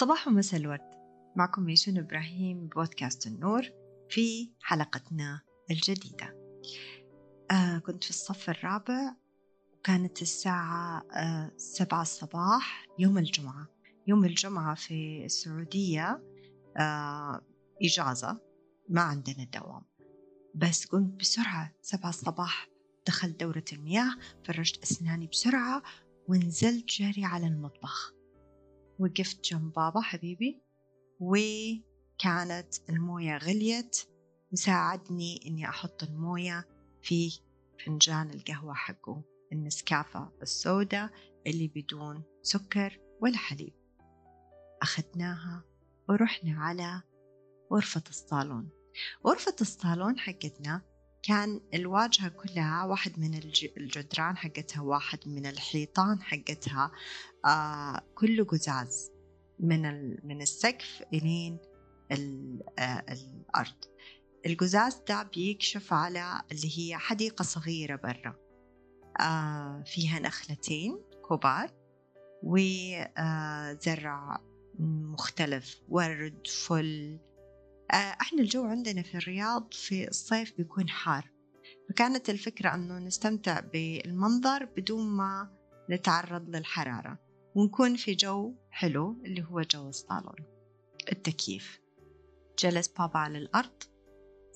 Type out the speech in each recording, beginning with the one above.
صباح ومساء الورد. معكم ميشون إبراهيم بودكاست النور في حلقتنا الجديدة. آه كنت في الصف الرابع وكانت الساعة آه سبعة الصباح يوم الجمعة. يوم الجمعة في السعودية آه إجازة ما عندنا دوام. بس قمت بسرعة سبعة الصباح دخلت دورة المياه فرجت أسناني بسرعة ونزلت جري على المطبخ. وقفت جنب بابا حبيبي وكانت الموية غليت وساعدني إني أحط الموية في فنجان القهوة حقه النسكافة السوداء اللي بدون سكر ولا حليب. أخذناها ورحنا على غرفة الصالون. غرفة الصالون حقتنا كان الواجهة كلها واحد من الجدران حقتها واحد من الحيطان حقتها آه كله قزاز. من من السقف إلين آه الأرض. القزاز ده بيكشف على اللي هي حديقة صغيرة برا. آه فيها نخلتين كبار وزرع آه مختلف ورد فل إحنا الجو عندنا في الرياض في الصيف بيكون حار. فكانت الفكرة أنه نستمتع بالمنظر بدون ما نتعرض للحرارة ونكون في جو حلو اللي هو جو الصالون. التكييف. جلس بابا على الأرض.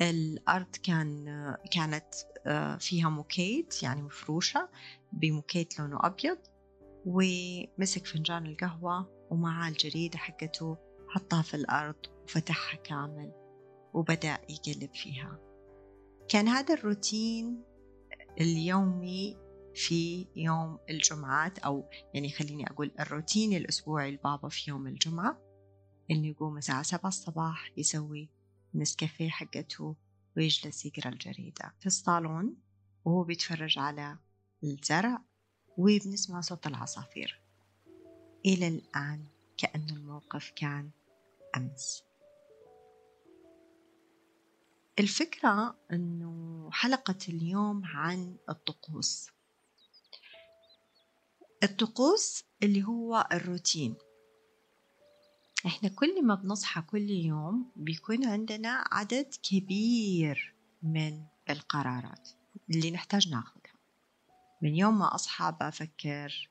الأرض كان كانت آه، فيها موكيت يعني مفروشة بموكيت لونه أبيض ومسك فنجان القهوة ومعاه الجريدة حقته حطها في الأرض وفتحها كامل وبدأ يقلب فيها. كان هذا الروتين اليومي في يوم الجمعات أو يعني خليني أقول الروتين الأسبوعي البابا في يوم الجمعة إنه يقوم الساعة سبعة الصباح يسوي نسكافيه حقته ويجلس يقرأ الجريدة. في الصالون وهو بيتفرج على الزرع وبنسمع صوت العصافير. إلى الآن كأن الموقف كان أمس. الفكرة أنه حلقة اليوم عن الطقوس. الطقوس اللي هو الروتين. إحنا كل ما بنصحى كل يوم بيكون عندنا عدد كبير من القرارات اللي نحتاج ناخذها من يوم ما أصحى بفكر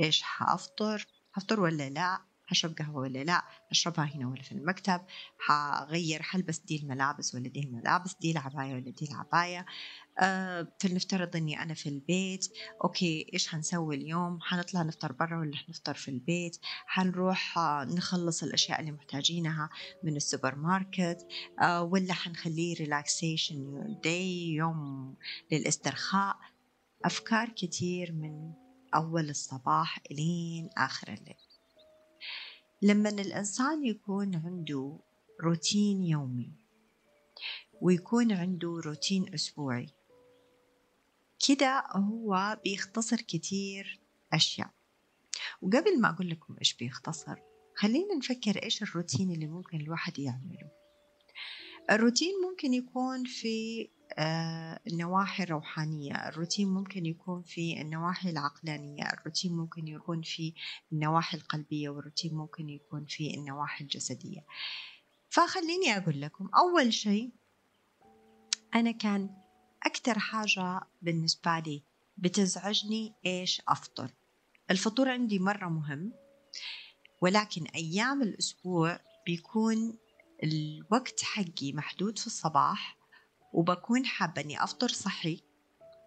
إيش حأفطر حفطر ولا لا؟ حشرب قهوة ولا لا؟ أشربها هنا ولا في المكتب. حغير حلبس دي الملابس ولا دي الملابس دي العباية ولا دي العباية أه فلنفترض أني أنا في البيت. okay إيش حنسوي اليوم؟ حنطلع نفطر برا ولا حنفطر في البيت؟ حنروح آه، نخلص الأشياء اللي محتاجينها من السوبر ماركت أه ولا حنخليه relaxation day يوم للاسترخاء. أفكار كتير من أول الصباح إلين آخر الليل. لما الإنسان يكون عنده روتين يومي ويكون عنده روتين أسبوعي كده هو بيختصر كتير أشياء. وقبل ما أقول لكم إيش بيختصر خلينا نفكر إيش الروتين اللي ممكن الواحد يعمله. الروتين ممكن يكون في آه، النواحي الروحانية الروتين ممكن يكون في النواحي العقلانية الروتين ممكن يكون في النواحي القلبية والروتين ممكن يكون في النواحي الجسدية. فخليني أقول لكم أول شيء أنا كان أكثر حاجة بالنسبة لي بتزعجني إيش أفطر. الفطور عندي مرة مهم ولكن أيام الأسبوع بيكون الوقت حقي محدود في الصباح وبكون حابة إني أفطر صحي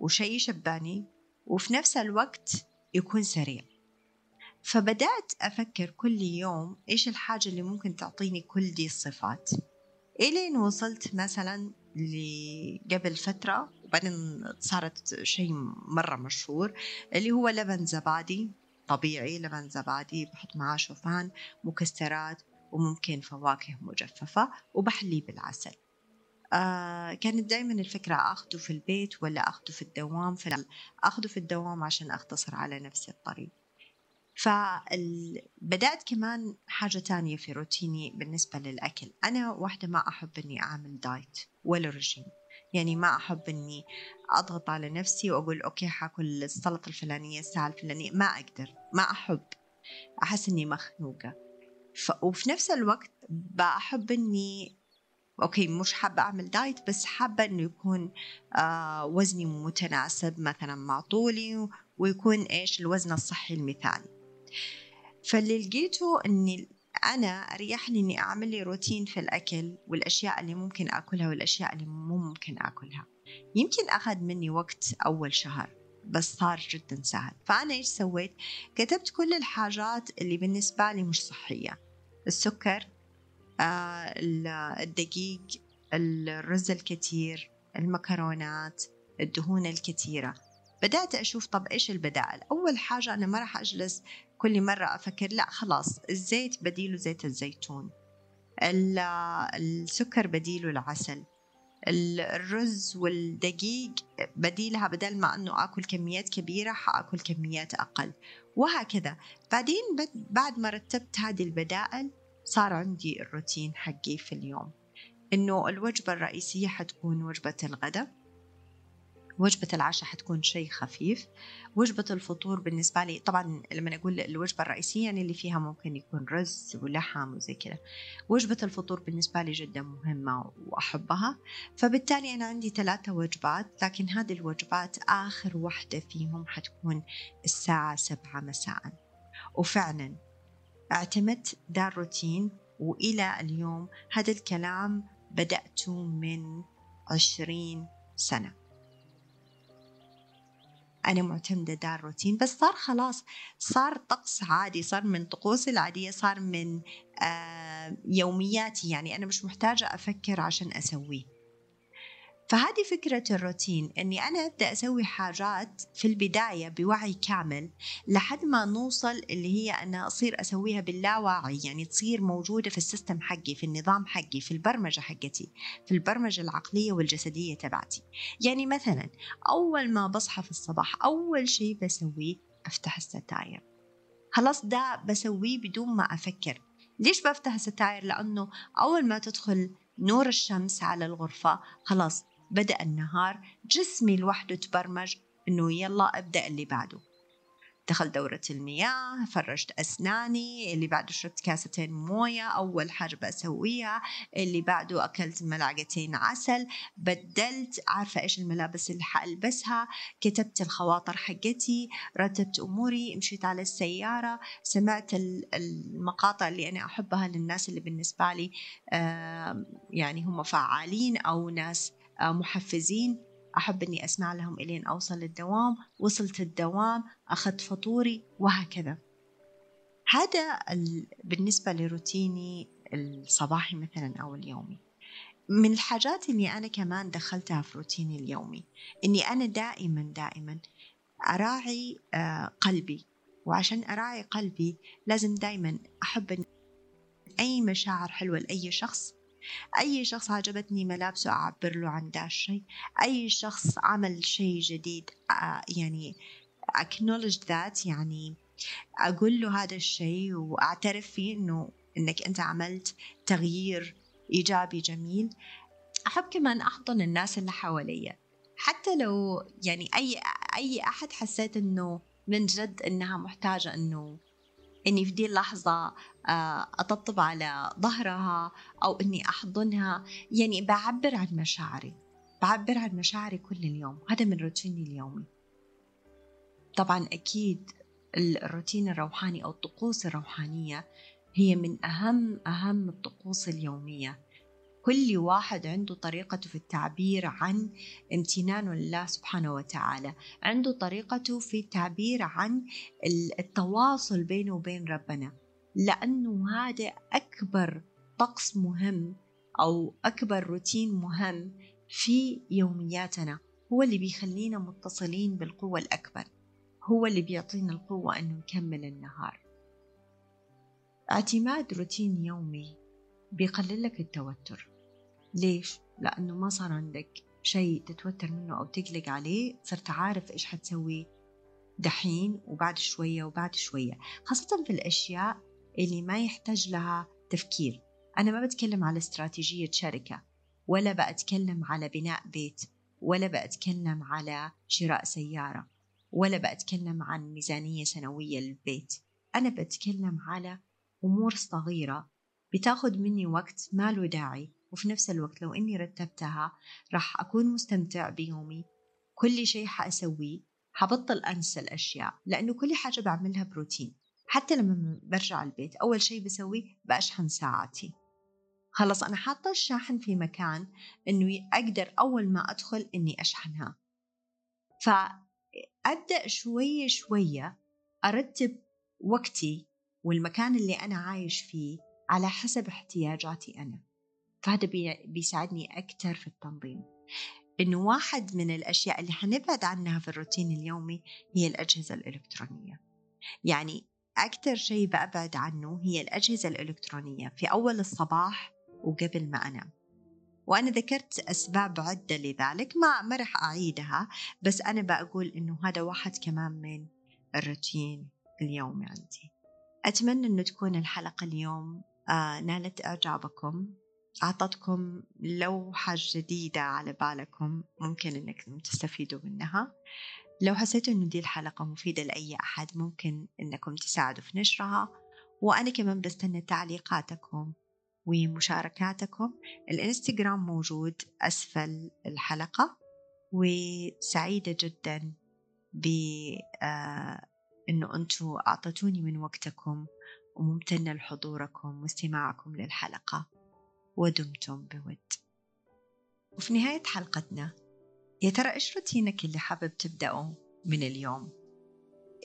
وشي يشبعني وفي نفس الوقت يكون سريع. فبدأت أفكر كل يوم إيش الحاجة اللي ممكن تعطيني كل دي الصفات. إلين وصلت مثلا قبل فترة وبعدين صارت شيء مرة مشهور اللي هو لبن زبادي. طبيعي لبن زبادي بحط معاه شوفان مكسرات وممكن فواكه مجففة وبحليه بالعسل. آه كانت دائما الفكرة أخذه في البيت ولا أخذه في الدوام؟ أخذه في الدوام عشان أختصر على نفسي الطريق. فبدأت كمان حاجة تانية في روتيني بالنسبة للأكل. أنا واحدة ما أحب أني أعمل دايت ولا رجيم. يعني ما أحب أني أضغط على نفسي وأقول okay حاكل السلطة الفلانية الساعة الفلانية. ما أقدر. ما أحب. أحس أني مخنوقة. ف... وفي نفس الوقت بحب إني okay مش حابة أعمل diet بس حابة إنه يكون آه وزني متناسب مثلا مع طولي ويكون إيش؟ الوزن الصحي المثالي. فاللي لقيته إني أنا اريح لي إني أعمل لي روتين في الأكل والأشياء اللي ممكن آكلها والأشياء اللي مو ممكن آكلها. يمكن أخذ مني وقت أول شهر. بس صار جدا سهل. فأنا إيش سويت؟ كتبت كل الحاجات اللي بالنسبة لي مش صحية. السكر آه، الدقيق الرز الكثير المكرونات الدهون الكثيرة بدأت أشوف طب إيش البدائل؟ أول حاجة أنا ما راح أجلس كل مرة أفكر لا خلاص الزيت بديله زيت الزيتون. السكر بديله العسل. الرز والدقيق بديلها بدل ما إنه آكل كميات كبيرة حآكل كميات أقل. وهكذا. بعدين بعد ما رتبت هذه البدائل صار عندي الروتين حقي في اليوم. إنه الوجبة الرئيسية حتكون وجبة الغداء. وجبة العشاء حتكون شيء خفيف. وجبة الفطور بالنسبة لي طبعا لما أقول الوجبة الرئيسية يعني اللي فيها ممكن يكون رز ولحم وزي كذا. وجبة الفطور بالنسبة لي جدا مهمة وأحبها. فبالتالي أنا عندي ثلاثة وجبات لكن هذه الوجبات آخر واحدة فيهم حتكون الساعة سبعة مساء. وفعلا اعتمدت ذا الروتين وإلى اليوم هذا الكلام بدأته من عشرين سنة. أنا معتمدة ده الروتين بس صار خلاص صار طقس عادي صار من طقوسي العادية صار من آه يومياتي. يعني أنا مش محتاجة أفكر عشان أسويه. فهذه فكرة الروتين أني أنا أبدأ أسوي حاجات في البداية بوعي كامل لحد ما نوصل اللي هي أنا أصير أسويها باللاوعي يعني تصير موجودة في السيستم حقي في النظام حقي في البرمجة حقتي في البرمجة العقلية والجسدية تبعتي. يعني مثلا أول ما بصحى في الصباح أول شيء بسويه أفتح الستاير. خلاص ده بسويه بدون ما أفكر. ليش بفتح الستاير؟ لأنه أول ما تدخل نور الشمس على الغرفة خلاص بدأ النهار جسمي لوحده تبرمج إنه يلا أبدأ اللي بعده. دخل دورة المياه فرشت أسناني اللي بعده شربت كاستين موية أول حاجة بسويها اللي بعده أكلت ملعقتين عسل بدلت عارفة إيش الملابس اللي حألبسها كتبت الخواطر حقتي رتبت أموري مشيت على السيارة سمعت المقاطع اللي أنا أحبها للناس اللي بالنسبة لي يعني هم فعالين أو ناس محفزين. أحب أني أسمع لهم إلين أوصل للدوام. وصلت الدوام أخذت فطوري وهكذا. هذا بالنسبة لروتيني الصباحي مثلا أو اليومي. من الحاجات اللي أنا كمان دخلتها في روتيني اليومي إني أنا دائما دائما أراعي آه، قلبي. وعشان أراعي قلبي لازم دائما أحب أي مشاعر حلوة لأي شخص أي شخص عجبتني ملابسه أعبر له عن دا الشيء. أي شخص عمل شيء جديد يعني acknowledge that يعني أقول له هذا الشيء وأعترف فيه إنه إنك أنت عملت تغيير إيجابي جميل. أحب كمان أحضن الناس اللي حواليا. حتى لو يعني أي أي أحد حسيت إنه من جد إنها محتاجة إنه إني في دي اللحظة آه، أطبطب على ظهرها أو إني أحضنها. يعني بعبر عن مشاعري بعبر عن مشاعري كل اليوم. هذا من روتيني اليومي. طبعا أكيد الروتين الروحاني أو الطقوس الروحانية هي من اهم أهم الطقوس اليومية. كل واحد عنده طريقته في التعبير عن امتنانه لله سبحانه وتعالى. عنده طريقته في التعبير عن التواصل بينه وبين ربنا. لأنه هذا أكبر طقس مهم أو أكبر روتين مهم في يومياتنا. هو اللي بيخلينا متصلين بالقوة الأكبر. هو اللي بيعطينا القوة أنه نكمل النهار. اعتماد روتين يومي بيقلل لك التوتر. ليش؟ لأنه ما صار عندك شيء تتوتر منه أو تقلق عليه صرت عارف إيش حتسوي دحين وبعد شوية وبعد شوية. خاصة في الأشياء اللي ما يحتاج لها تفكير. أنا ما بتكلم على استراتيجية شركة ولا بأتكلم على بناء بيت ولا بأتكلم على شراء سيارة ولا بأتكلم عن ميزانية سنوية للبيت. أنا بتكلم على أمور صغيرة بتاخد مني وقت ما له داعي وفي نفس الوقت لو إني رتبتها راح أكون مستمتع بيومي. كل شيء حأسويه حبطل أنسى الأشياء لأنه كل حاجة بعملها بروتين. حتى لما برجع البيت أول شيء بسويه بأشحن ساعاتي. خلص أنا حاطة الشاحن في مكان إنه أقدر أول ما أدخل إني أشحنها. فأبدأ شوية شوية أرتب وقتي والمكان اللي أنا عايش فيه على حسب احتياجاتي أنا. فهذا بيساعدني أكثر في التنظيم. إنه واحد من الأشياء اللي حنبعد عنها في الروتين اليومي هي الأجهزة الإلكترونية. يعني أكثر شيء بأبعد عنه هي الأجهزة الإلكترونية في أول الصباح وقبل ما أنام. وأنا ذكرت أسباب عدة لذلك ما ما راح أعيدها بس أنا بقول إنه هذا واحد كمان من الروتين اليومي عندي. أتمنى إنه تكون الحلقة اليوم نالت إعجابكم أعطتكم لوحة جديدة على بالكم ممكن إنكم تستفيدوا منها. لو حسيتوا إنه دي الحلقة مفيدة لأي أحد ممكن إنكم تساعدوا في نشرها. وأنا كمان بستنى تعليقاتكم ومشاركاتكم. الإنستغرام موجود أسفل الحلقة وسعيدة جدا ب آه، إنه أنتم أعطتوني من وقتكم وممتنة لحضوركم واستماعكم للحلقة ودمتم بود وفي نهاية حلقتنا يا ترى إيش روتينك اللي حابب تبدأه من اليوم؟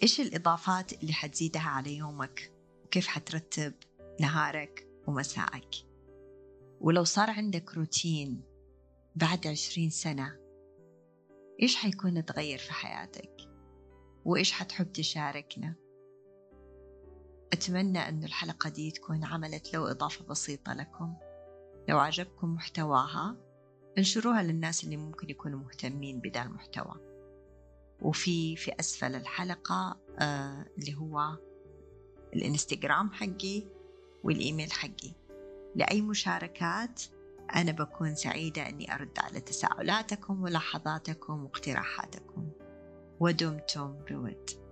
إيش الإضافات اللي حتزيدها على يومك؟ وكيف حترتب نهارك ومساءك؟ ولو صار عندك روتين بعد عشرين سنة إيش حيكون تغير في حياتك؟ وإيش حتحب تشاركنا؟ أتمنى أن الحلقة دي تكون عملت لو إضافة بسيطة لكم. لو عجبكم محتواها انشروها للناس اللي ممكن يكونوا مهتمين بدا المحتوى. وفي في أسفل الحلقة آه اللي هو الإنستغرام حقي والإيميل حقي. لأي مشاركات أنا بكون سعيدة أني أرد على تساؤلاتكم ولاحظاتكم واقتراحاتكم. ودمتم بود